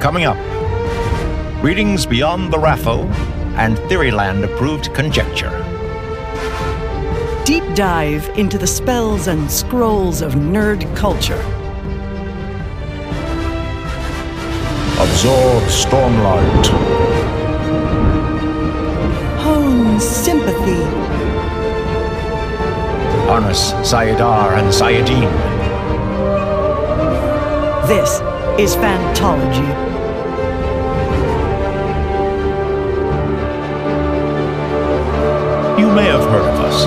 Coming up, readings beyond the RAFO and Theoryland approved conjecture. Deep dive into the spells and scrolls of nerd culture. Absorb Stormlight. Hone sympathy. Harness Saidar and Saidin. This is Phantology. You may have heard of us.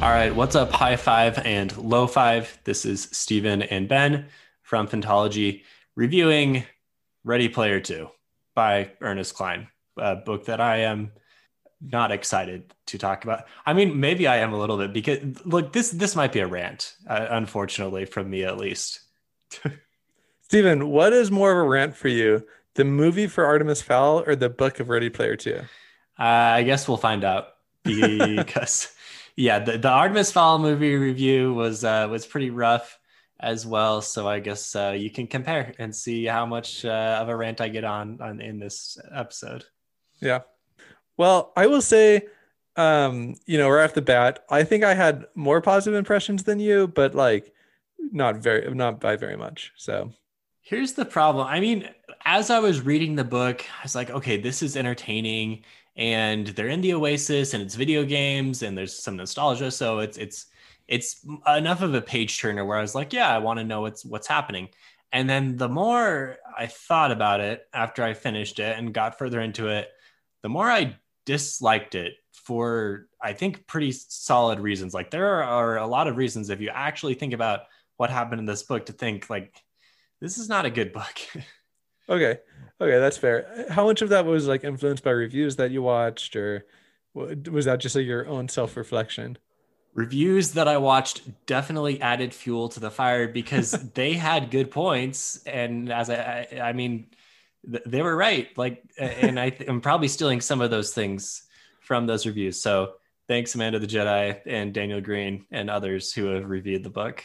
All right, what's up, high five and low five? This is Stephen and Ben from Phantology reviewing Ready Player 2 by Ernest Cline, a book that I am not excited to talk about. I mean, maybe I am a little bit because look, this this might be a rant, uh, unfortunately, from me at least. Stephen, what is more of a rant for you? The movie for Artemis Fowl or the book of Ready Player 2? Uh, I guess we'll find out because yeah, the, the Artemis Fowl movie review was uh, was pretty rough as well. So I guess uh, you can compare and see how much uh, of a rant I get on on in this episode. Yeah. Well, I will say, um, you know, right off the bat, I think I had more positive impressions than you, but like not very, not by very much. So Here's the problem. I mean, as I was reading the book, I was like, okay, this is entertaining and they're in the oasis and it's video games and there's some nostalgia so it's it's it's enough of a page turner where I was like, yeah, I want to know what's what's happening. And then the more I thought about it after I finished it and got further into it, the more I disliked it for I think pretty solid reasons. Like there are a lot of reasons if you actually think about what happened in this book to think like this is not a good book. okay, okay, that's fair. How much of that was like influenced by reviews that you watched, or was that just like your own self reflection? Reviews that I watched definitely added fuel to the fire because they had good points, and as I, I, I mean, th- they were right. Like, and I, I'm probably stealing some of those things from those reviews. So thanks, Amanda the Jedi and Daniel Green and others who have reviewed the book.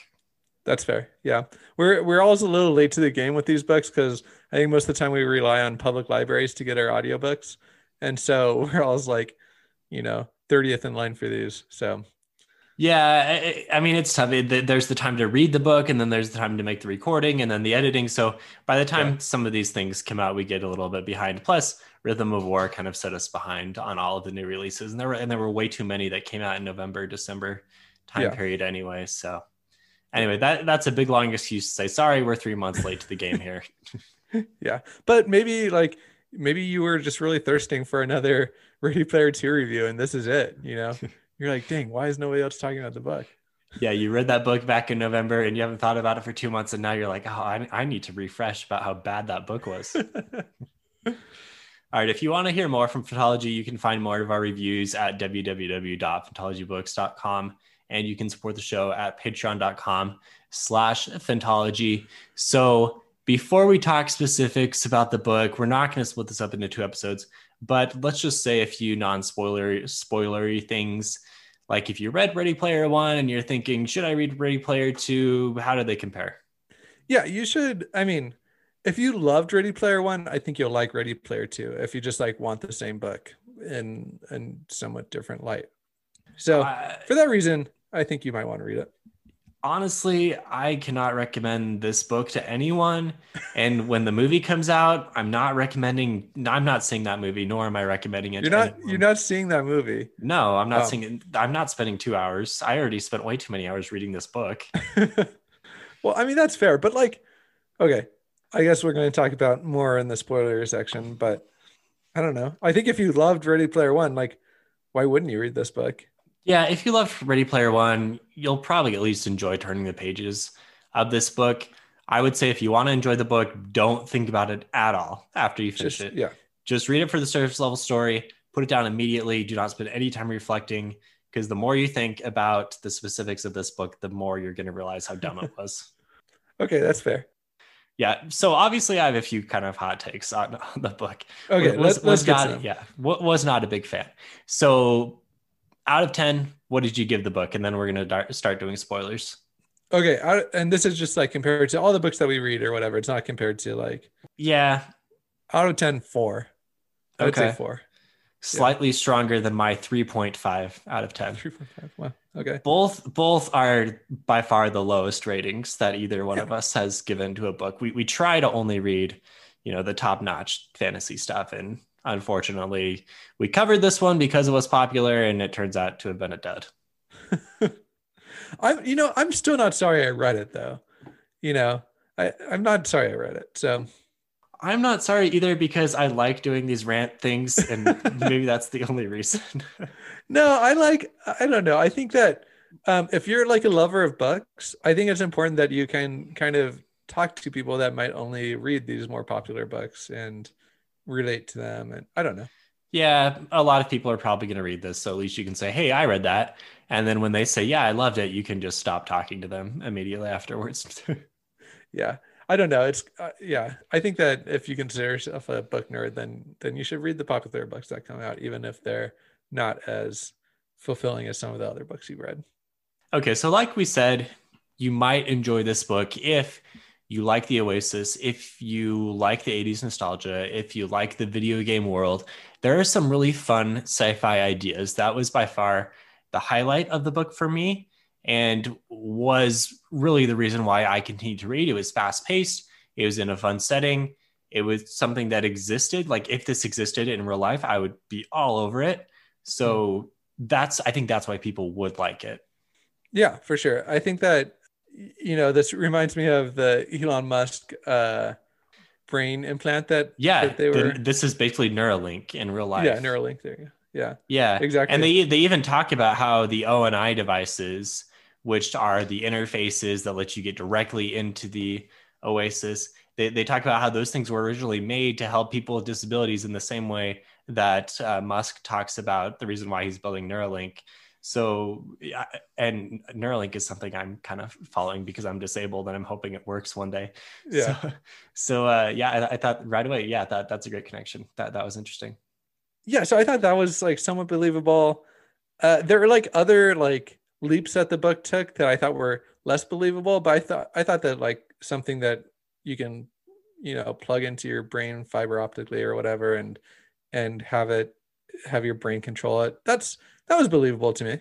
That's fair. Yeah. We're we're always a little late to the game with these books because I think most of the time we rely on public libraries to get our audiobooks. And so we're always like, you know, 30th in line for these. So yeah, I, I mean, it's tough. There's the time to read the book, and then there's the time to make the recording, and then the editing. So by the time yeah. some of these things come out, we get a little bit behind. Plus, Rhythm of War kind of set us behind on all of the new releases, and there were and there were way too many that came out in November, December time yeah. period anyway. So anyway, that that's a big long excuse to say sorry. We're three months late to the game here. yeah, but maybe like maybe you were just really thirsting for another Ready Player Two review, and this is it. You know, you're like, dang, why is nobody else talking about the book? Yeah, you read that book back in November, and you haven't thought about it for two months, and now you're like, oh, I, I need to refresh about how bad that book was. All right. If you want to hear more from Phantology, you can find more of our reviews at www.phantologybooks.com and you can support the show at patreon.com slash phantology. So before we talk specifics about the book, we're not going to split this up into two episodes, but let's just say a few non-spoiler spoilery things. Like if you read Ready Player One and you're thinking, should I read Ready Player Two? How do they compare? Yeah, you should. I mean, if you loved Ready Player One, I think you'll like Ready Player Two. If you just like want the same book in in somewhat different light. So uh, for that reason, I think you might want to read it. Honestly, I cannot recommend this book to anyone. And when the movie comes out, I'm not recommending. I'm not seeing that movie, nor am I recommending it. You're not. Anyone. You're not seeing that movie. No, I'm not oh. seeing it. I'm not spending two hours. I already spent way too many hours reading this book. well, I mean that's fair, but like, okay, I guess we're going to talk about more in the spoiler section. But I don't know. I think if you loved Ready Player One, like, why wouldn't you read this book? Yeah, if you loved Ready Player One, you'll probably at least enjoy turning the pages of this book. I would say if you want to enjoy the book, don't think about it at all after you finish Just, it. Yeah. Just read it for the surface level story, put it down immediately. Do not spend any time reflecting because the more you think about the specifics of this book, the more you're going to realize how dumb it was. okay, that's fair. Yeah. So obviously, I have a few kind of hot takes on, on the book. Okay, was, let's, let's was not, yeah, What was not a big fan. So out of 10, what did you give the book? And then we're going to start doing spoilers. Okay, I, and this is just like compared to all the books that we read or whatever. It's not compared to like Yeah. out of 10, four. I would Okay. say four. Slightly stronger than my 3.5 out of 10. 3.5. Wow. Okay. Both both are by far the lowest ratings that either one of us has given to a book. We we try to only read, you know, the top-notch fantasy stuff and unfortunately, we covered this one because it was popular and it turns out to have been a dud. I'm, you know, I'm still not sorry I read it though. You know, I, I'm not sorry I read it. So I'm not sorry either because I like doing these rant things and maybe that's the only reason. no, I like, I don't know. I think that um, if you're like a lover of books, I think it's important that you can kind of talk to people that might only read these more popular books and relate to them. And I don't know. Yeah, a lot of people are probably going to read this. So at least you can say, hey, I read that. And then when they say, yeah, I loved it, you can just stop talking to them immediately afterwards. yeah. I don't know. It's uh, yeah. I think that if you consider yourself a book nerd, then then you should read the popular books that come out, even if they're not as fulfilling as some of the other books you've read. okay, so like we said, you might enjoy this book if you like the Oasis, if you like the 80s nostalgia, if you like the video game world. There are some really fun sci-fi ideas. That was by far the highlight of the book for me and was really the reason why I continued to read. It was fast paced, it was in a fun setting, it was something that existed. Like if this existed in real life, I would be all over it. So hmm. that's I think that's why people would like it. Yeah, for sure. I think that you know this reminds me of the Elon Musk uh, brain implant that Yeah, that they the- were this is basically Neuralink in real life. yeah Neuralink there. you go. Yeah, Yeah, exactly. And they they even talk about how the ONI devices, which are the interfaces that let you get directly into the Oasis, they, they talk about how those things were originally made to help people with disabilities in the same way that uh, Musk talks about the reason why he's building Neuralink. So, yeah, and Neuralink is something I'm kind of following because I'm disabled and I'm hoping it works one day. yeah. So, so uh, yeah, I, I thought right away, yeah, that that's a great connection. That that was interesting. yeah so i thought that was like somewhat believable uh there were like other like leaps that the book took that i thought were less believable but i thought i thought that like something that you can you know plug into your brain fiber optically or whatever and and have it have your brain control it. That's that was believable to me.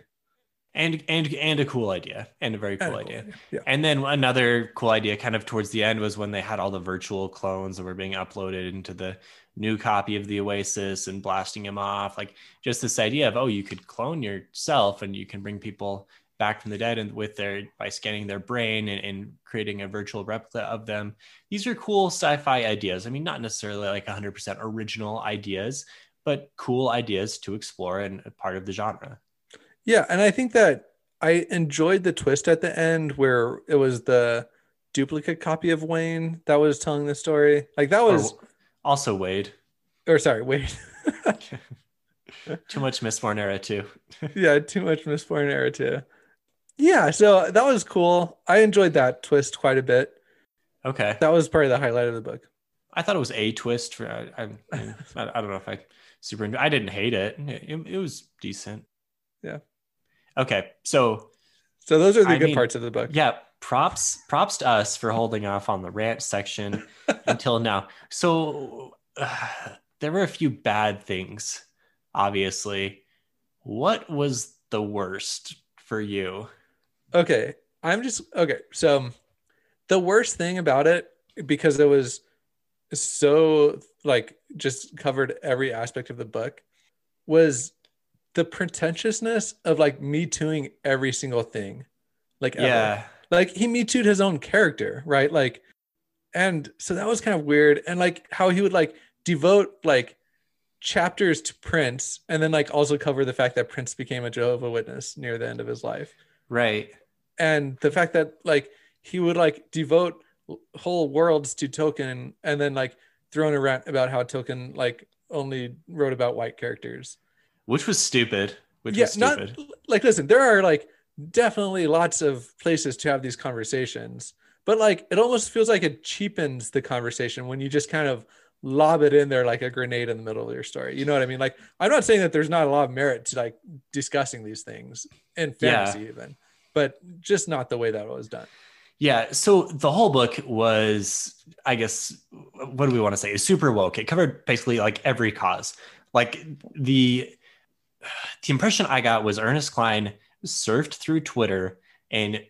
And and and a cool idea and a very cool And a idea. yeah. And then another cool idea kind of towards the end was when they had all the virtual clones that were being uploaded into the new copy of the oasis and blasting them off. Like just this idea of oh you could clone yourself and you can bring people back from the dead and with their by scanning their brain and, and creating a virtual replica of them. These are cool sci-fi ideas. I mean not necessarily like 100% original ideas but cool ideas to explore and a part of the genre Yeah, and I think that I enjoyed the twist at the end where it was the duplicate copy of Wayne that was telling the story. Like that was, Or- also wade or sorry, Wade. Too much Mistborn era too. yeah, too much Mistborn era too. Yeah, so that was cool. I enjoyed that twist quite a bit. Okay, That was probably the highlight of the book. I thought it was a twist. For I, I, I don't know if I super. I didn't hate it. It, it was decent. Yeah. Okay, so So those are the I good mean, parts of the book. yeah, props props to us for holding off on the rant section until now. So uh, there were a few bad things, obviously. What was the worst for you? Okay, I'm just okay. So the worst thing about it, because it was so like just covered every aspect of the book, was the pretentiousness of like me tooing every single thing. Like ever. Yeah, like he me tooed his own character, right? Like, and so that was kind of weird. And like how he would like devote like chapters to Prince, and then like also cover the fact that Prince became a Jehovah Witness near the end of his life, right. and the fact that like he would like devote whole worlds to Tolkien, and then like throwing around about how Tolkien like only wrote about white characters. Which was stupid. Which yeah, was not like listen, there are like definitely lots of places to have these conversations, but like it almost feels like it cheapens the conversation when you just kind of lob it in there like a grenade in the middle of your story. You know what I mean? Like I'm not saying that there's not a lot of merit to like discussing these things in Yeah. fantasy even, but just not the way that was done. Yeah. So the whole book was, I guess, what do we want to say? Is super woke. It covered basically like every cause. Like the the impression I got was Ernest Cline surfed through Twitter and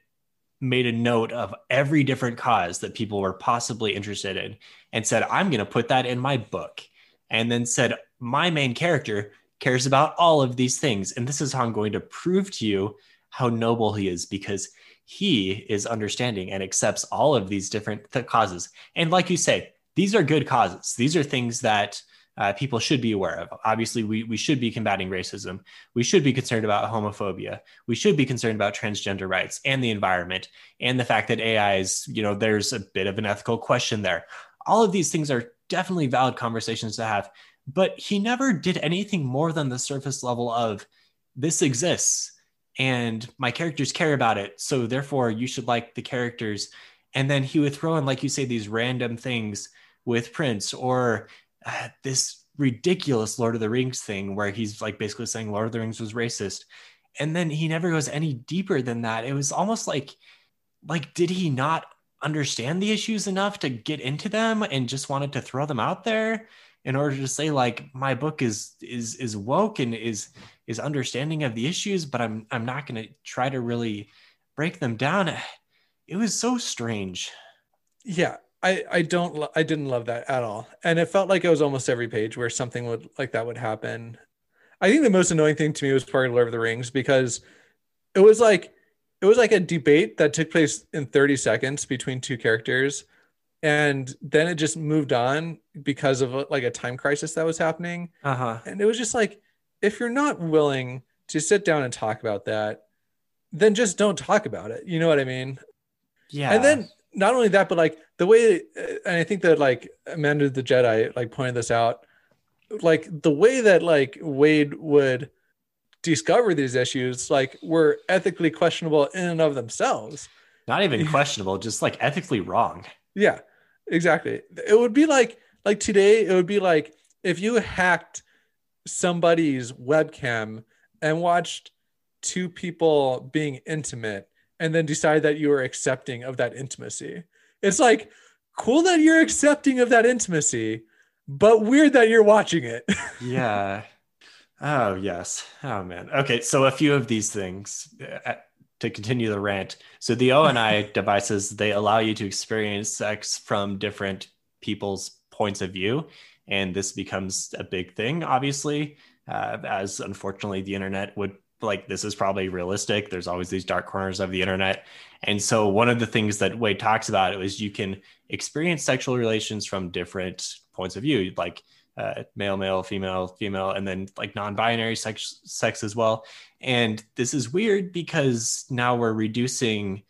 made a note of every different cause that people were possibly interested in and said, I'm going to put that in my book. And then said, My main character cares about all of these things. And this is how I'm going to prove to you how noble he is because he is understanding and accepts all of these different th- causes. And like you say, these are good causes. These are things that uh, people should be aware of. Obviously, we, we should be combating racism. We should be concerned about homophobia. We should be concerned about transgender rights and the environment and the fact that AI is, you know, there's a bit of an ethical question there. All of these things are definitely valid conversations to have, but he never did anything more than the surface level of this exists and my characters care about it. So therefore, you should like the characters. And then he would throw in, like you say, these random things with Prince or uh, this ridiculous Lord of the Rings thing where he's like basically saying Lord of the Rings was racist. And then he never goes any deeper than that. It was almost like, like, did he not understand the issues enough to get into them and just wanted to throw them out there in order to say like my book is is is woke and is is understanding of the issues but i'm i'm not going to try to really break them down it was so strange yeah I, I don't I didn't love that at all. And it felt like it was almost every page where something would like that would happen. I think the most annoying thing to me was of Lord of the Rings because it was like it was like a debate that took place in 30 seconds between two characters and then it just moved on because of like a time crisis that was happening. Uh-huh. And it was just like if you're not willing to sit down and talk about that then just don't talk about it. You know what i mean? Yeah. And then not only that, but like the way, and I think that like Amanda the Jedi like pointed this out, like the way that like Wade would discover these issues, like were ethically questionable in and of themselves. Not even questionable, just like ethically wrong. Yeah, exactly. It would be like like today, it would be like if you hacked somebody's webcam and watched two people being intimate and then decide that you are accepting of that intimacy. It's like cool that you're accepting of that intimacy, but weird that you're watching it. yeah. Oh, yes. Oh, man. Okay. So, a few of these things uh, to continue the rant. So, the ONI devices, they allow you to experience sex from different people's points of view. And this becomes a big thing, obviously, uh, as unfortunately the internet would like this is probably realistic. There's always these dark corners of the internet. And so one of the things that Wade talks about is you can experience sexual relations from different points of view, like uh, male, male, female, female, and then like non-binary sex, sex as well. And this is weird because now we're reducing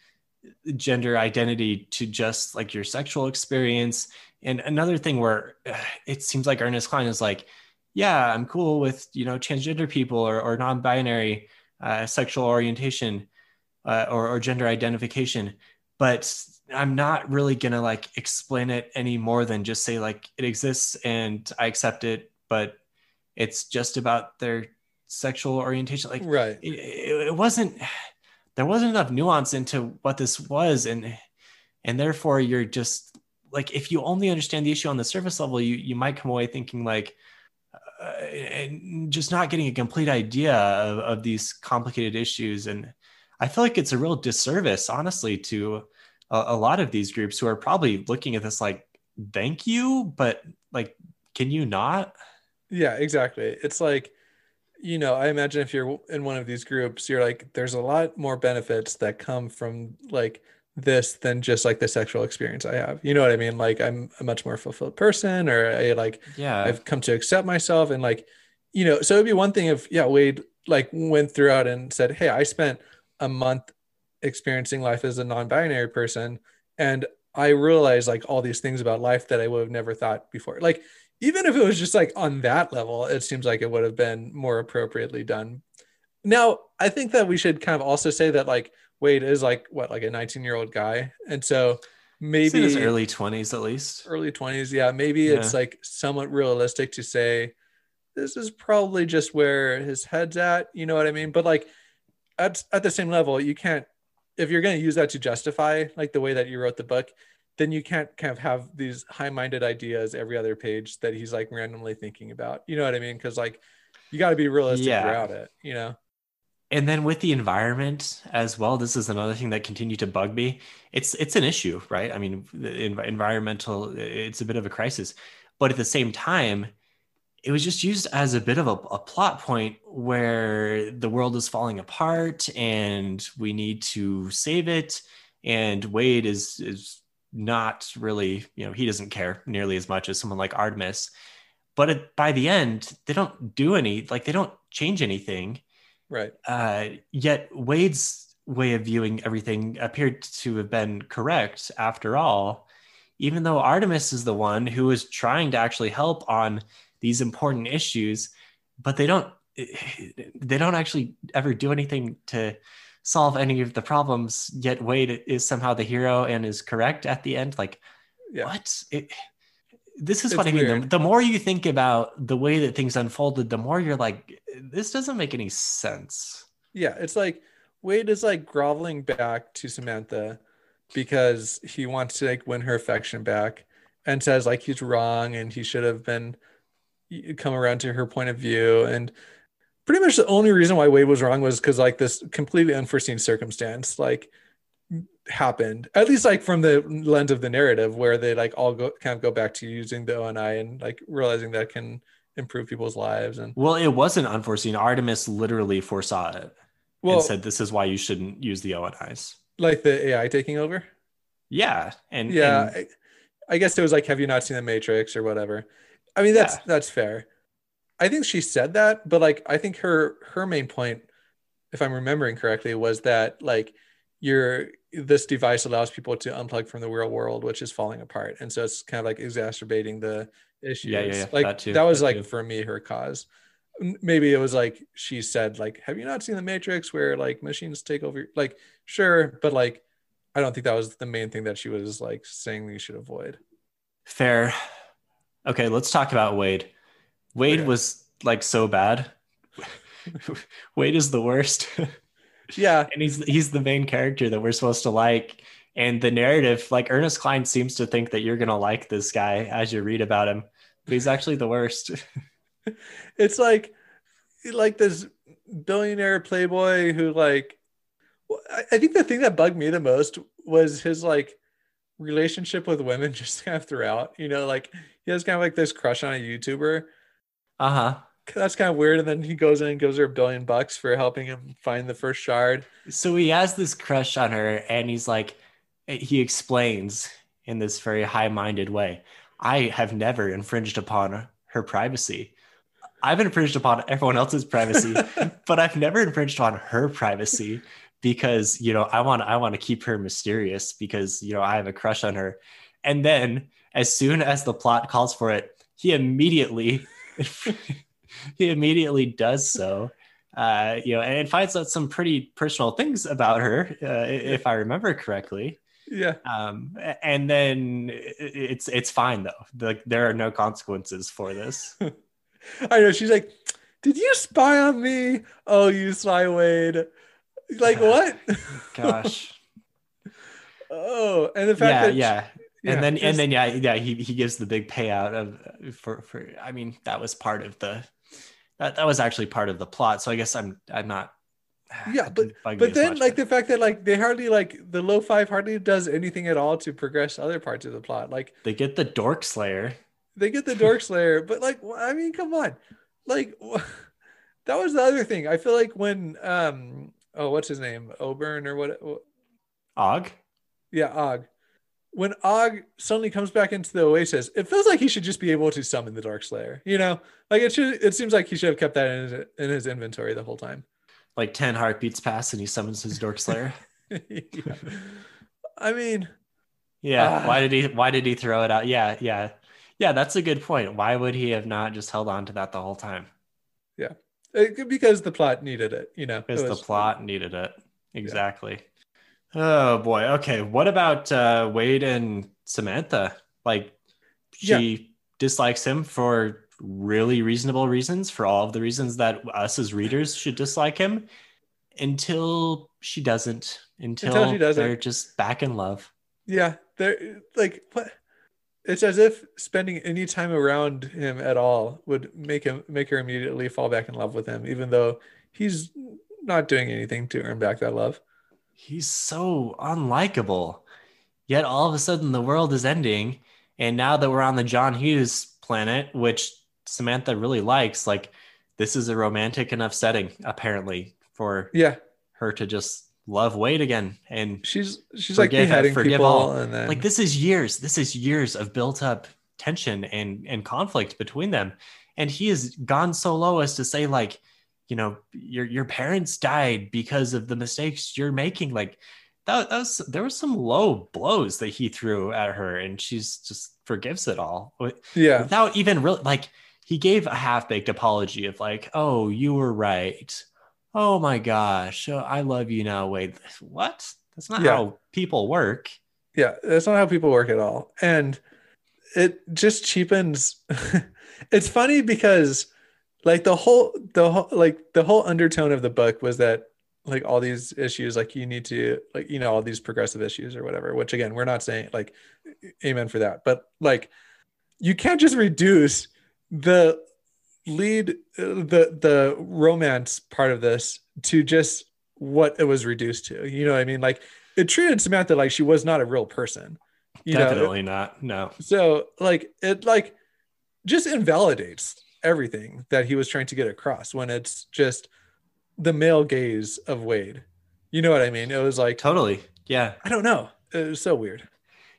gender identity to just like your sexual experience. And another thing where it seems like Ernest Cline is like, yeah, I'm cool with you know transgender people or, or non-binary uh, sexual orientation uh, or, or gender identification, but I'm not really gonna like explain it any more than just say like it exists and I accept it, but it's just about their sexual orientation. Like right, it, it wasn't. There wasn't enough nuance into what this was, and and therefore you're just like if you only understand the issue on the surface level, you you might come away thinking like uh, and just not getting a complete idea of, of these complicated issues. And I feel like it's a real disservice, honestly, to a, a lot of these groups who are probably looking at this like, thank you, but like, can you not? Yeah, exactly. It's like, you know, I imagine if you're in one of these groups, you're like, there's a lot more benefits that come from like this than just like the sexual experience I have. You know what I mean? Like I'm a much more fulfilled person or I like yeah, I've come to accept myself and like, you know, so it'd be one thing if yeah, Wade like went throughout and said, Hey, I spent a month experiencing life as a non-binary person and I realized like all these things about life that I would have never thought before. Like even if it was just like on that level, it seems like it would have been more appropriately done. Now, I think that we should kind of also say that like Wade is like what, like a 19 year old guy. And so maybe his early 20s at least. Early 20s. Yeah. Maybe yeah. it's like somewhat realistic to say this is probably just where his head's at. You know what I mean? But like at, at the same level, you can't if you're going to use that to justify like the way that you wrote the book, then you can't kind of have these high-minded ideas every other page that he's like randomly thinking about. You know what I mean? Because like you got to be realistic yeah. throughout it. You know. And then with the environment as well, this is another thing that continued to bug me. It's it's an issue, right? I mean, environmental, it's a bit of a crisis, but at the same time, it was just used as a bit of a, a, plot point where the world is falling apart and we need to save it and wade is is not really you know he doesn't care nearly as much as someone like artemis. But it, by the end they don't do any like they don't change anything. Right. Uh, yet wade's way of viewing everything appeared to have been correct after all even though artemis is the one who is trying to actually help on these important issues. But they don't they don't actually ever do anything to solve any of the problems yet wade is somehow the hero and is correct at the end? Like yeah. what? It, this is it's what i mean. The, the, more you think about the way that things unfolded the more you're like this doesn't make any sense. Yeah it's like wade is like groveling back to samantha because he wants to like win her affection back and says like he's wrong and he should have been come around to her point of view. And pretty much the only reason why wade was wrong was because like this completely unforeseen circumstance like happened at least like from the lens of the narrative where they like all go kind of go back to using the oni and like realizing that can improve people's lives and well it wasn't unforeseen. Artemis literally foresaw it well, and said this is why you shouldn't use the onis like the ai taking over? Yeah and yeah and, I, I guess it was like have you not seen the matrix? or whatever. I mean, that's yeah. that's fair. I think she said that, but like I think her her main point, if I'm remembering correctly, was that like your this device allows people to unplug from the real world, which is falling apart, and so it's kind of like exacerbating the issues. Yeah, yeah, yeah. Like that, that was that like too. for me her cause. Maybe it was like she said, like, "Have you not seen the Matrix, where like machines take over?" Like, sure, but like, I don't think that was the main thing that she was like saying we should avoid. Fair. Okay, let's talk about Wade. Wade okay. was like so bad. Wade is the worst. yeah. and he's he's the main character that we're supposed to like. And the narrative, like Ernest Cline seems to think that you're gonna like this guy as you read about him, but he's actually the worst. it's like like this billionaire playboy who like I think the thing that bugged me the most was his like relationship with women just kind of throughout. You know, like he has kind of like this crush on a YouTuber. Uh huh. That's kind of weird. And then he goes in and gives her a billion bucks for helping him find the first shard. So he has this crush on her, and he's like, he explains in this very high minded way I have never infringed upon her privacy. I've infringed upon everyone else's privacy, but I've never infringed on her privacy because you know I want I want to keep her mysterious because you know I have a crush on her. And then as soon as the plot calls for it, he immediately he immediately does so. Uh, you know, and finds out some pretty personal things about her, uh, if I remember correctly. Yeah. Um, and then it's it's fine though. The, there are no consequences for this. I know. She's like, "Did you spy on me? Oh, you spy Wade." Like what? Gosh. oh, and the fact yeah, that yeah. Yeah, and then and then yeah yeah he, he gives the big payout of for for I mean that was part of the that, that was actually part of the plot. So I guess I'm I'm not yeah but but then like the fact that like they hardly like the low five hardly does anything at all to progress other parts of the plot. Like they get the dork slayer. they get the dork slayer but like I mean come on. Like that was the other thing. I feel like when um oh what's his name? Oberon or what Og? Yeah Og when Og suddenly comes back into the Oasis, it feels like he should just be able to summon the Dark Slayer. You know, like it should. It seems like he should have kept that in his, in his inventory the whole time. Like ten heartbeats pass, and he summons his Dark Slayer. yeah. I mean, yeah. Uh, why did he? Why did he throw it out? Yeah, yeah, yeah. That's a good point. Why would he have not just held on to that the whole time? Yeah, it, because the plot needed it. You know, because the plot needed it. Exactly. Yeah. Oh boy. Okay. What about uh, Wade and Samantha? Like, she yeah. dislikes him for really reasonable reasons, for all of the reasons that us as readers should dislike him. until she doesn't. Until, Until she doesn't. they're just back in love. Yeah, they're like what? It's as if spending any time around him at all would make him make her immediately fall back in love with him, even though he's not doing anything to earn back that love. He's so unlikable. Yet all of a sudden the world is ending. And now that we're on the John Hughes planet, which Samantha really likes, like this is a romantic enough setting, apparently, for Yeah, her to just love Wade again. And she's she's like beheading people, all. and then like this is years this is years of built up tension and and conflict between them and he has gone so low as to say like you know your your parents died because of the mistakes you're making. Like that, that was there was some low blows that he threw at her and she's just forgives it all. Yeah, without even really like he gave a half-baked apology of like oh you were right. Oh my gosh. Oh, i love you now. Wait what? That's not Yeah. how people work. Yeah. That's not how people work at all, and it just cheapens. it's funny because like the whole the whole like the whole undertone of the book was that like all these issues like you need to like you know all these progressive issues or whatever which again we're not saying like amen for that. But like you can't just reduce the lead the the romance part of this to just what it was reduced to. You know what i mean? Like it treated samantha like she was not a real person. You know? Definitely not. No. so like it like just invalidates everything that he was trying to get across when it's just the male gaze of Wade. You know what I mean? It was like Totally. Yeah. I don't know. It was so weird.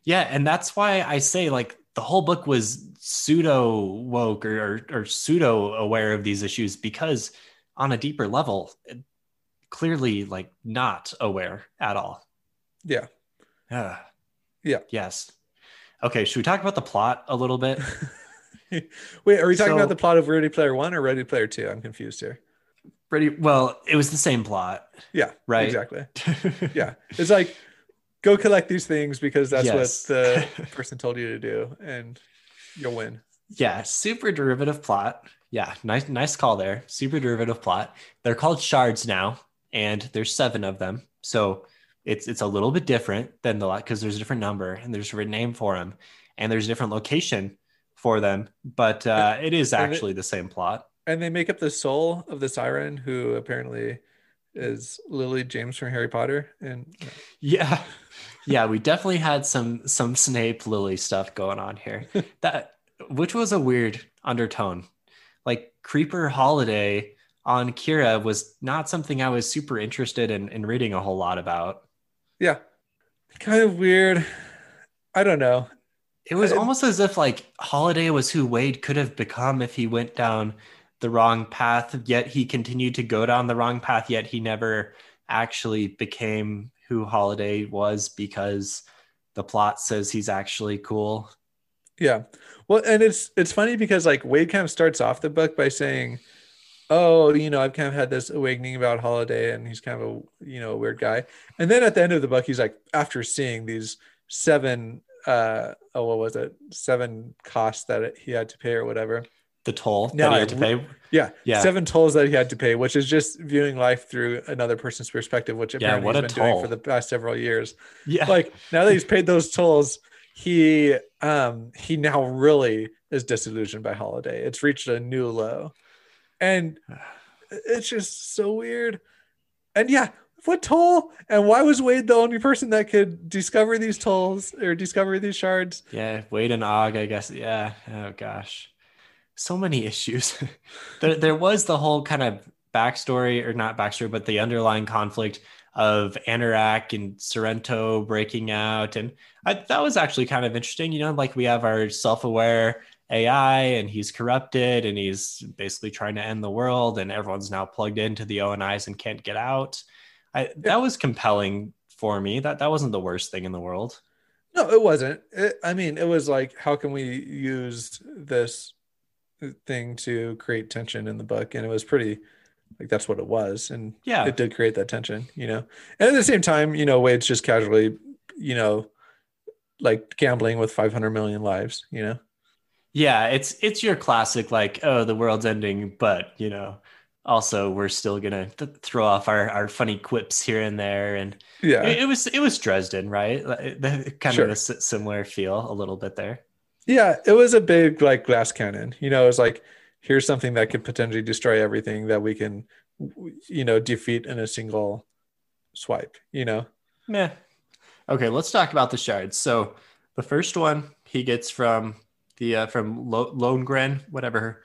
Yeah. And that's why I say like the whole book was pseudo woke or, or, or pseudo aware of these issues because on a deeper level, clearly like not aware at all. Yeah. Yeah. Yeah. Yes. Okay. Should we talk about the plot a little bit? Wait, are we talking So- about the plot of Ready Player One or Ready Player Two? I'm confused here. Ready. well. It was the same plot, Yeah. right? Exactly. Yeah. It's like go collect these things because that's Yes. what the person told you to do, and you'll win. Yeah, super derivative plot. Yeah, nice nice call there. Super derivative plot. They're called shards now, and there's seven of them. So it's it's a little bit different than the lot because there's a different number and there's a different name for them, and there's a different location for them. But uh, it is actually the same plot. and they make up the soul of the siren who apparently is lily james from harry potter and Yeah, yeah, we definitely had some some Snape Lily stuff going on here. That which was a weird undertone. Like Creeper Halliday on Kira was not something I was super interested in in reading a whole lot about. yeah kind of weird i don't know It was uh, almost as if like Halliday was who Wade could have become if he went down the wrong path, yet he continued to go down the wrong path, yet he never actually became who Halliday was because the plot says he's actually cool. yeah well and it's it's funny because like wade kind of starts off the book by saying oh you know i've kind of had this awakening about halliday and he's kind of a you know a weird guy and then at the end of the book he's like after seeing these seven uh oh what was it seven costs that he had to pay or whatever The toll Now that he I had to pay. Yeah, Yeah. seven tolls that he had to pay, which is just viewing life through another person's perspective, which Yeah, what he's a been doing toll. for the past several years. Yeah. Like now that he's paid those tolls, he um he now really is disillusioned by Halliday. It's reached a new low, and it's just so weird. And yeah, what toll? And why was Wade the only person that could discover these tolls or discover these shards? Yeah, Wade and Og, I guess. Yeah. Oh gosh, so many issues. there, there was the whole kind of backstory, or not backstory, but the underlying conflict of Anorak and Sorrento breaking out, and I, that was actually kind of interesting. You know, like we have our self-aware AI, and he's corrupted, and he's basically trying to end the world, and everyone's now plugged into the ONIs and can't get out. I, that was compelling for me. That that wasn't the worst thing in the world. No, it wasn't. It, I mean, it was like, how can we use this thing to create tension in the book? And it was pretty, like, that's what it was. And Yeah. it did create that tension, you know? And at the same time, you know, Wade's just casually, you know, like gambling with 500 million lives, you know? Yeah, it's it's your classic like, oh, the world's ending, but you know, also we're still gonna th- throw off our, our funny quips here and there and Yeah. it, it was it was dresden right Like, kind Sure. of a similar feel a little bit there Yeah, it was a big like glass cannon. You know, it was like here's something that could potentially destroy everything that we can, you know, defeat in a single swipe. You know, Meh. Okay, let's talk about the shards. So the first one he gets from the uh, from Lo- Lohengrin, whatever,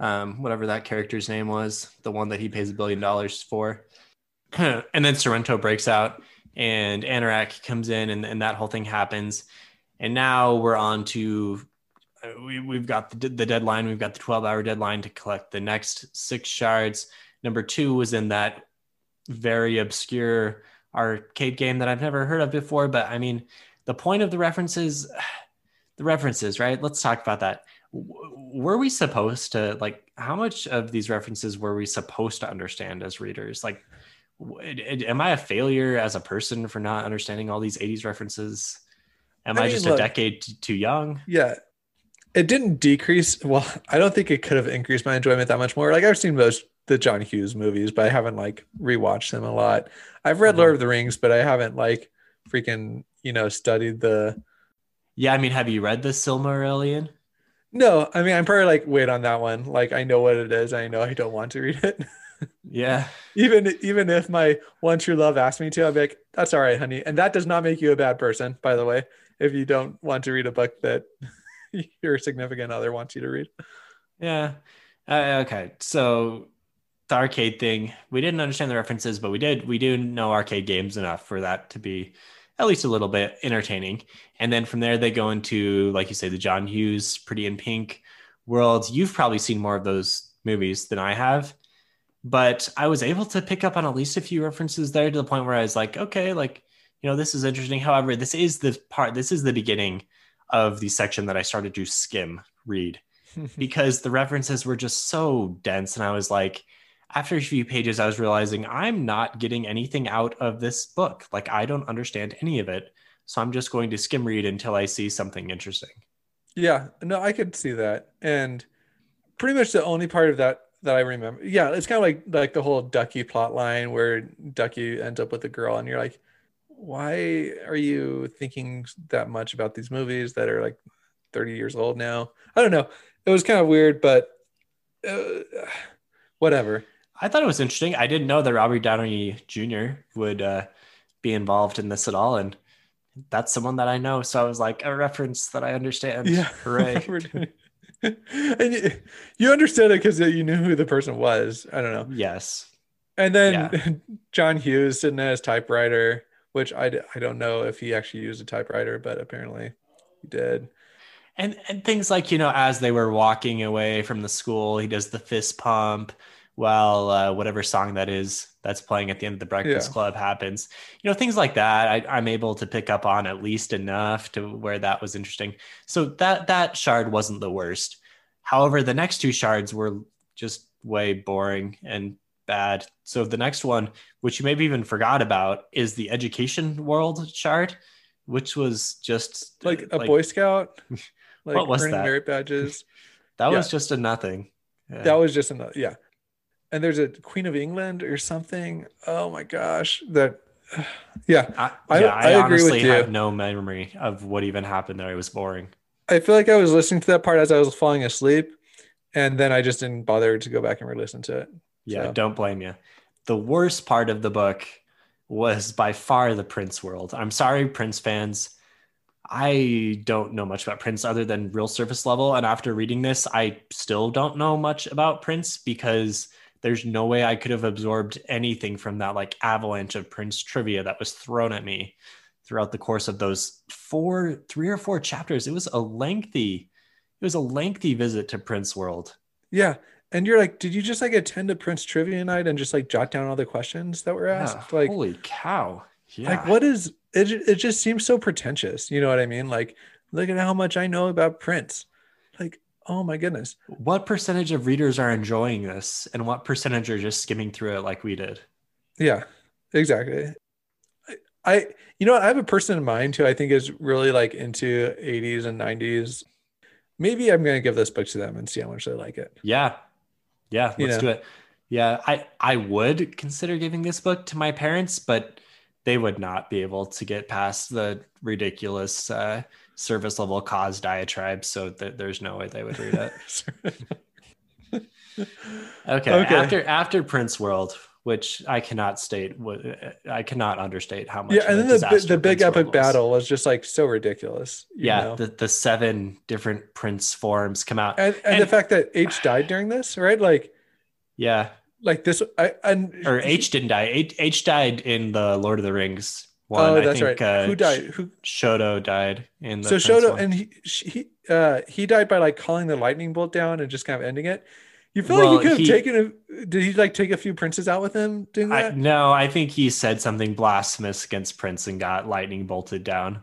um, whatever that character's name was, the one that he pays a billion dollars for. and then Sorrento breaks out, and Anorak comes in, and, and that whole thing happens. And now we're on to uh, we, we've got the, the deadline. We've got the 12 hour deadline to collect the next six shards. Number two was in that very obscure arcade game that I've never heard of before. But I mean, the point of the references, the references, right? Let's talk about that. Were we supposed to like? How much of these references were we supposed to understand as readers? Like, am I a failure as a person for not understanding all these '80s references? Am I I, just look- a decade too young? yeah, it didn't decrease. Well, I don't think it could have increased my enjoyment that much more. Like I've seen most the John Hughes movies, but I haven't like rewatched them a lot. I've read Uh-huh. Lord of the Rings, but I haven't like freaking you know studied the. Yeah, I mean, have you read the Silmarillion? No, I mean I'm probably like wait on that one. Like I know what it is. I know I don't want to read it. Yeah, even even if my one true love asked me to, I'd be like, "That's all right, honey." And that does not make you a bad person, by the way. If you don't want to read a book that your significant other wants you to read, yeah. Uh, okay, so the arcade thing, we didn't understand the references, but we did. We do know arcade games enough for that to be at least a little bit entertaining. And then from there, they go into, like you say, the John Hughes Pretty in Pink world. You've probably seen more of those movies than I have, but I was able to pick up on at least a few references there to the point where I was like, okay, like, you know, this is interesting. However, this is the part, this is the beginning of the section that I started to skim read because the references were just so dense. And I was like, after a few pages, I was realizing I'm not getting anything out of this book. Like, I don't understand any of it. So I'm just going to skim read until I see something interesting. yeah, no, I could see that. And pretty much the only part of that that I remember, yeah, it's kind of like like the whole Ducky plot line where Ducky ends up with a girl, and you're like, why are you thinking that much about these movies that are like 30 years old now? I don't know. It was kind of weird, but uh, whatever. I thought it was interesting. I didn't know that Robert Downey Jr. would uh, be involved in this at all. And that's someone that I know. So I was like, a reference that I understand. Yeah. Hooray. And you, you understood it because you knew who the person was. I don't know. yes. And then John Hughes sitting at his typewriter, which I, d- I don't know if he actually used a typewriter, but apparently he did. And, and things like, you know, as they were walking away from the school, he does the fist pump while uh, whatever song that is that's playing at the end of the Breakfast Yeah. Club happens. You know, things like that. I, I'm able to pick up on at least enough to where that was interesting. So that that shard wasn't the worst. However, the next two shards were just way boring and bad. So the next one, which you maybe even forgot about, is the education world shard, which was just Like a Boy Scout, like What was earning that? merit badges. That Yeah. was just a nothing. Yeah. That was just another, yeah. And there's a Queen of England or something. Oh my gosh. That, yeah. I, I- yeah, I I, honestly have no memory of what even happened there. It was boring. I feel like I was listening to that part as I was falling asleep. And then I just didn't bother to go back and re listen to it. Yeah, So- don't blame you. The worst part of the book was by far the Prince world. I'm sorry, Prince fans. I don't know much about Prince other than real surface level. And after reading this, I still don't know much about Prince because there's no way I could have absorbed anything from that like avalanche of Prince trivia that was thrown at me throughout the course of those four, three or four chapters. It was a lengthy, it was a lengthy visit to Prince World. Yeah. And you're like, did you just like attend a Prince trivia night and just like jot down all the questions that were asked? Yeah, like, holy cow. Yeah. like what is it? It just seems so pretentious. You know what I mean? Like, look at how much I know about Prince. Oh my goodness. what percentage of readers are enjoying this and what percentage are just skimming through it like we did Yeah, exactly. I, I, you know. I have a person in mind who I think is really like into 80s and 90s. Maybe I'm going to give this book to them and see how much they like it. yeah yeah let's know. do it Yeah, I I would consider giving this book to my parents, but they would not be able to get past the ridiculous uh, service level cause diatribe. So th- there's no way they would read it. okay. okay. After after Prince World, which I cannot state I cannot understate how much. Yeah, and then the the big epic was. battle was just like so ridiculous. Yeah, know? the the seven different Prince forms come out, and, and, and the fact that Aech died during this, right? Like, yeah, like this. I and or Aech didn't die. Aech, Aech died in the Lord of the Rings one. Oh, that's think, right. Uh, Who died? Who Shoto died in the so Shoto, one. and he he uh, he died by like calling the lightning bolt down and just kind of ending it. You feel well, like he could have he, taken a. Did he like take a few princes out with him doing that? I, no, I think he said something blasphemous against Prince and got lightning bolted down.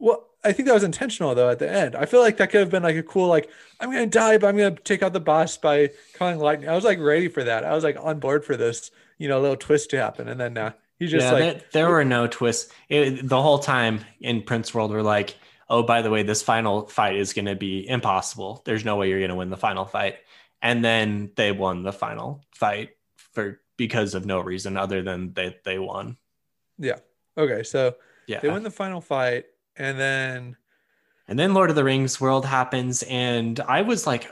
Well, I think that was intentional though. At the end, I feel like that could have been like a cool like I'm gonna die, but I'm gonna take out the boss by calling lightning. I was like ready for that. I was like on board for this, you know, little twist to happen, and then uh, just yeah, like there, there were no twists it, the whole time in Prince World. We're like, oh, by the way, this final fight is gonna be impossible. There's no way you're gonna win the final fight and then they won the final fight for because of no reason other than they they won. Yeah. Okay. So yeah, they win the final fight, and then and then Lord of the Rings world happens, and I was like,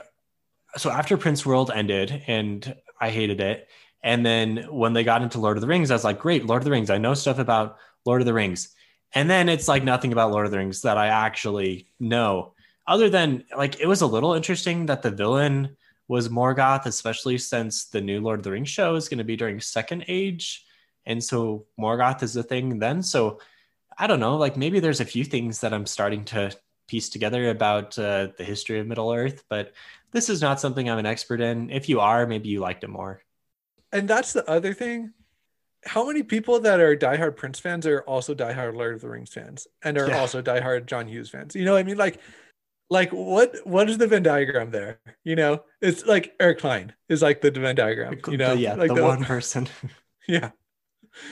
so after Prince World ended, and I hated it. And then when they got into Lord of the Rings, I was like, great, Lord of the Rings. I know stuff about Lord of the Rings. And then it's like nothing about Lord of the Rings that I actually know, other than like it was a little interesting that the villain was Morgoth, especially since the new Lord of the Rings show is going to be during Second Age. And so Morgoth is the thing then. So I don't know, like maybe there's a few things that I'm starting to piece together about uh, the history of Middle Earth, but this is not something I'm an expert in. If you are, maybe you liked it more. And that's the other thing. How many people that are diehard Prince fans are also diehard Lord of the Rings fans and are yeah. also diehard John Hughes fans? You know, I mean, like like what what is the Venn diagram there? You know, it's like Eric Cline is like the Venn diagram. You know, yeah, like the, the one person. yeah,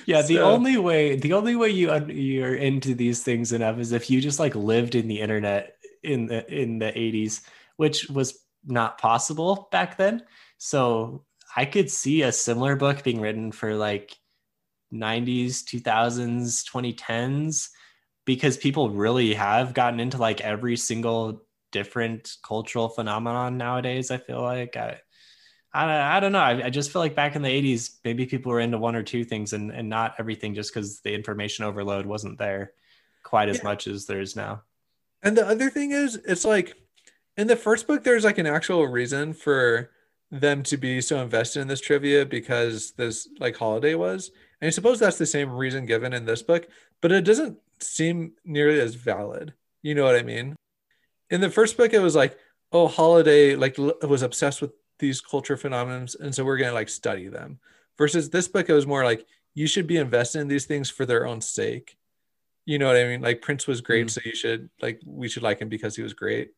yeah. The so, only way the only way you you're into these things enough is if you just like lived in the internet in the in the 80s, which was not possible back then. So I could see a similar book being written for like 90s, 2000s, 2010s because people really have gotten into like every single different cultural phenomenon nowadays. I feel like I, I, I don't know. I, I, just feel like back in the '80s, maybe people were into one or two things and and not everything, just because the information overload wasn't there quite as yeah. much as there is now. And the other thing is, it's like in the first book, there's like an actual reason for them to be so invested in this trivia because this like halliday was. And I suppose that's the same reason given in this book, but it doesn't seem nearly as valid. You know what I mean? In the first book, it was like, oh, Halliday like was obsessed with these culture phenomena, and so we're gonna like study them. Versus this book, it was more like you should be invested in these things for their own sake. You know what I mean? Like Prince was great, mm-hmm. so you should like we should like him because he was great.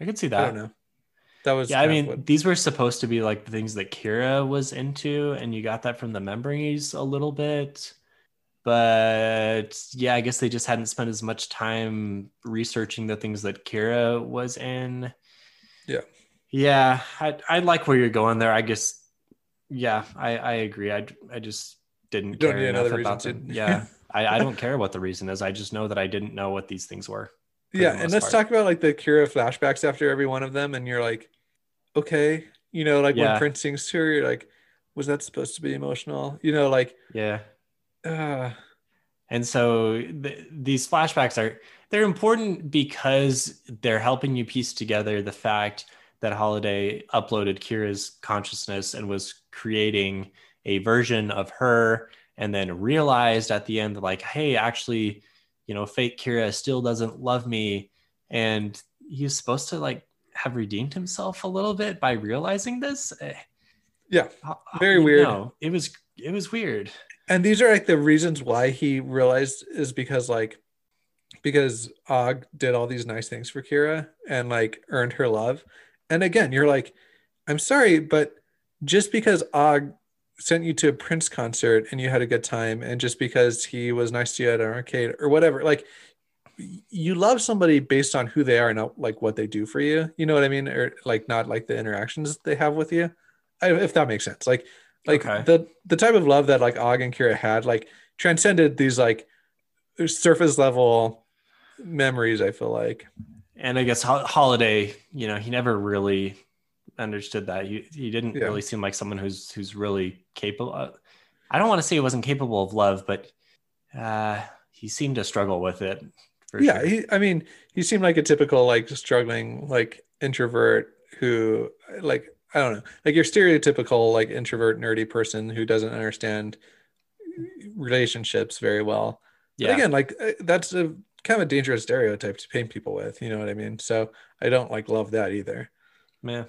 I can see that. I don't know. That was yeah. I mean, what... these were supposed to be like the things that Kira was into, and you got that from the memories a little bit but yeah, I guess they just hadn't spent as much time researching the things that Kira was in. Yeah. Yeah, I I like where you're going there. I guess yeah, I I agree. I I just didn't care enough about them. Yeah. I, I don't care what the reason is. I just know that I didn't know what these things were. Yeah, and let's part. talk about like the Kira flashbacks after every one of them, and you're like, okay, you know, like yeah. when Prince sings to her, you're like, was that supposed to be emotional? You know, like yeah, uh, and so th- these flashbacks are they're important because they're helping you piece together the fact that Halliday uploaded Kira's consciousness and was creating a version of her and then realized at the end like hey actually you know fake Kira still doesn't love me. And he's supposed to like have redeemed himself a little bit by realizing this. Eh, yeah very weird. know, it was it was weird. And these are like the reasons why he realized is because like because Og did all these nice things for Kira and like earned her love. And again, you're like, I'm sorry, but just because Og sent you to a Prince concert and you had a good time, and just because he was nice to you at an arcade or whatever, like you love somebody based on who they are, and not like what they do for you. You know what I mean? Or like not like the interactions they have with you. If that makes sense. Like Like Okay. the the type of love that like Og and Kira had, like transcended these like surface level memories. I feel like. and I guess Hol- Halliday, you know, he never really understood that. He he didn't Yeah. really seem like someone who's who's really capable. Of, I don't want to say he wasn't capable of love, but uh, he seemed to struggle with it. Yeah sure. he i mean he seemed like a typical like struggling like introvert who like i don't know like your stereotypical like introvert nerdy person who doesn't understand relationships very well But yeah. again like uh, that's a kind of a dangerous stereotype to paint people with you know what i mean so i don't like love that either Yeah.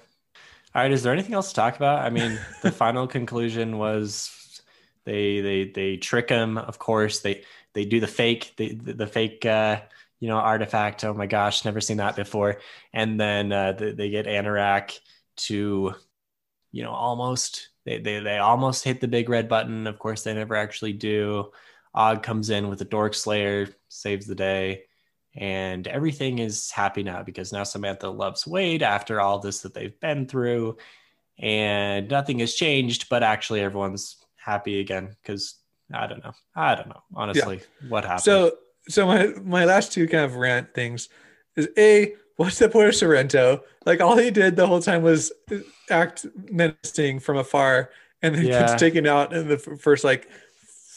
All right. Is there anything else to talk about? I mean, the final conclusion was they they they trick him. Of course, they they do the fake the the, fake uh, you know artifact. Oh my gosh, never seen that before. And then uh, they, they get Anorak to you know almost they, they they almost hit the big red button. Of course, they never actually do. Og comes in with the Dork Slayer, saves the day and everything is happy now because now Samantha loves Wade after all this that they've been through, and nothing has changed, but actually everyone's happy again because I don't know, I don't know honestly what happened. so so my my last two kind of rant things is a what's the point of sorrento like all he did the whole time was act menacing from afar and then Yeah. gets taken out in the f- first like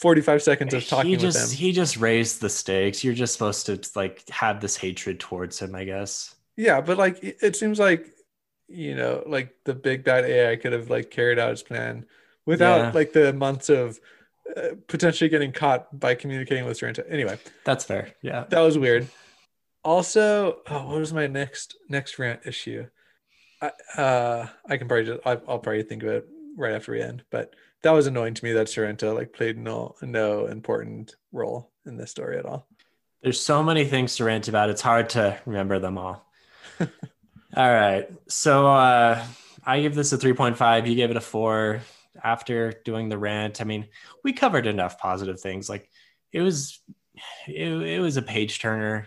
45 seconds of talking he with just him he just raised the stakes. You're just supposed to like have this hatred towards him, I guess. yeah but like it it seems like you know like the big bad ai could have like carried out his plan without Yeah. like the months of uh, potentially getting caught by communicating with sorrento anyway That's fair. Yeah. that was weird also oh, what was my next next rant issue i uh i can probably just I'll, I'll probably think of it right after we end but that was annoying to me that sorrento like played no no important role in this story at all There's so many things to rant about. It's hard to remember them all. all right. So uh, I give this a 3.5. You gave it a four after doing the rant. I mean, we covered enough positive things. Like it was, it, it was a page turner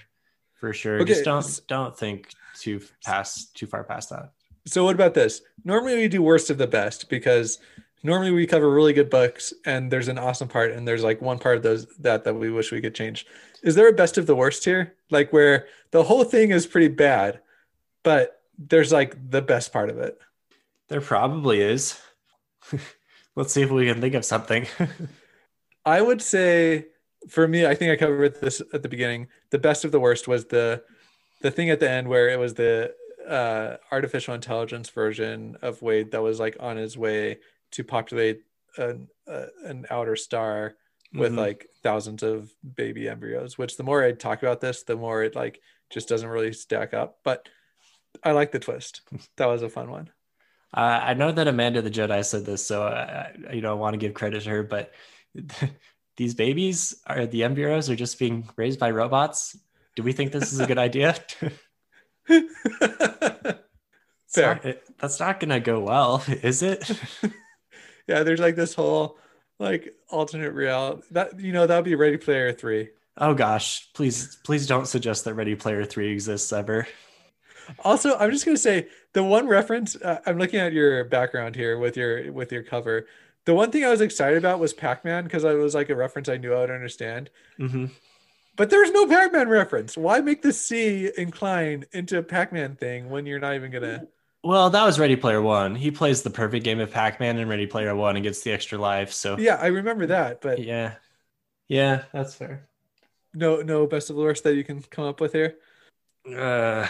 for sure. Okay, Just don't, don't think too past, too far past that. so what about this normally we do worst of the best because normally we cover really good books and there's an awesome part and there's like one part of those that that we wish we could change is there a best of the worst here like where the whole thing is pretty bad but there's like the best part of it There probably is. Let's see if we can think of something. I would say for me, I think I covered this at the beginning. The best of the worst was the the thing at the end where it was the uh, artificial intelligence version of Wade that was like on his way to populate an uh, an outer star with Mhm. like thousands of baby embryos. Which the more I talk about this, the more it like just doesn't really stack up. But I like the twist. That was a fun one. Uh, I know that Amanda the Jedi said this, so I, I- you know I want to give credit to her. But these babies are the embryos are just being raised by robots. Do we think this is a good idea? Fair. not- it- that's not gonna go well, is it? Yeah, there's like this whole like alternate reality that you know that would be Ready Player Three. oh gosh, please, please don't suggest that Ready Player Three exists ever. Also, I'm just gonna say the one reference uh, I'm looking at your background here with your with your cover. The one thing I was excited about was Pac-Man because it was like a reference I knew I would understand. hmm But there's no Pac-Man reference. Why make the C incline into a Pac-Man thing when you're not even gonna? Well, that was Ready Player One. He plays the perfect game of Pac-Man in Ready Player One and gets the extra life. So Yeah, I remember that, but yeah, yeah, that's fair. no, no best of the worst that you can come up with here. Uh,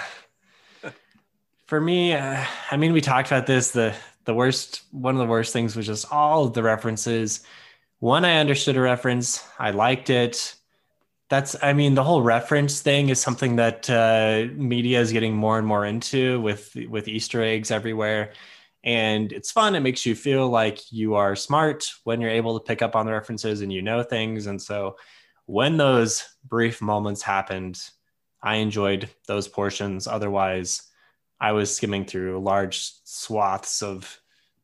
for me, uh, I mean, we talked about this. The the worst, one of the worst things was just all of the references. One, I understood a reference. I liked it. That's, I mean, the whole reference thing is something that uh, media is getting more and more into with with Easter eggs everywhere, and it's fun. It makes you feel like you are smart when you're able to pick up on the references and you know things. And so, when those brief moments happened, I enjoyed those portions. Otherwise, I was skimming through large swaths of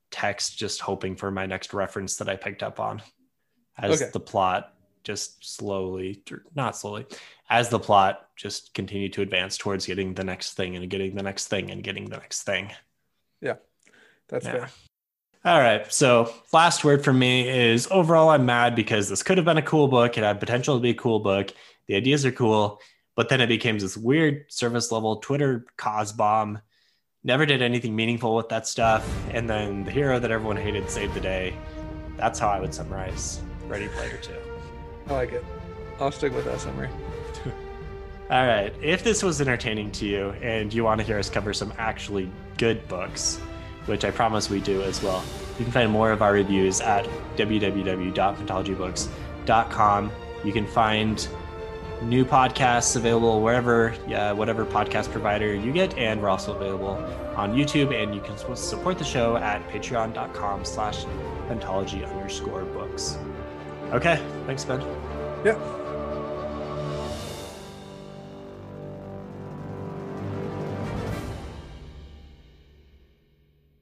text, just hoping for my next reference that I picked up on as Okay. the plot just slowly, not slowly, as the plot just continued to advance towards getting the next thing and getting the next thing and getting the next thing. Yeah, that's Yeah. fair. All right. So, last word for me is overall, I'm mad because this could have been a cool book. It had potential to be a cool book. The ideas are cool, but then it became this weird service level Twitter cause bomb. Never did anything meaningful with that stuff. And then the hero that everyone hated saved the day. That's how I would summarize Ready Player 2. I like it. I'll stick with that summary. All right. If this was entertaining to you and you want to hear us cover some actually good books, which I promise we do as well, you can find more of our reviews at www.phantologybooks.com. You can find new podcasts available wherever, yeah, whatever podcast provider you get, and we're also available on YouTube. And you can support the show at patreon.com/slash phantology underscore books. Okay, thanks, Ben. Yeah.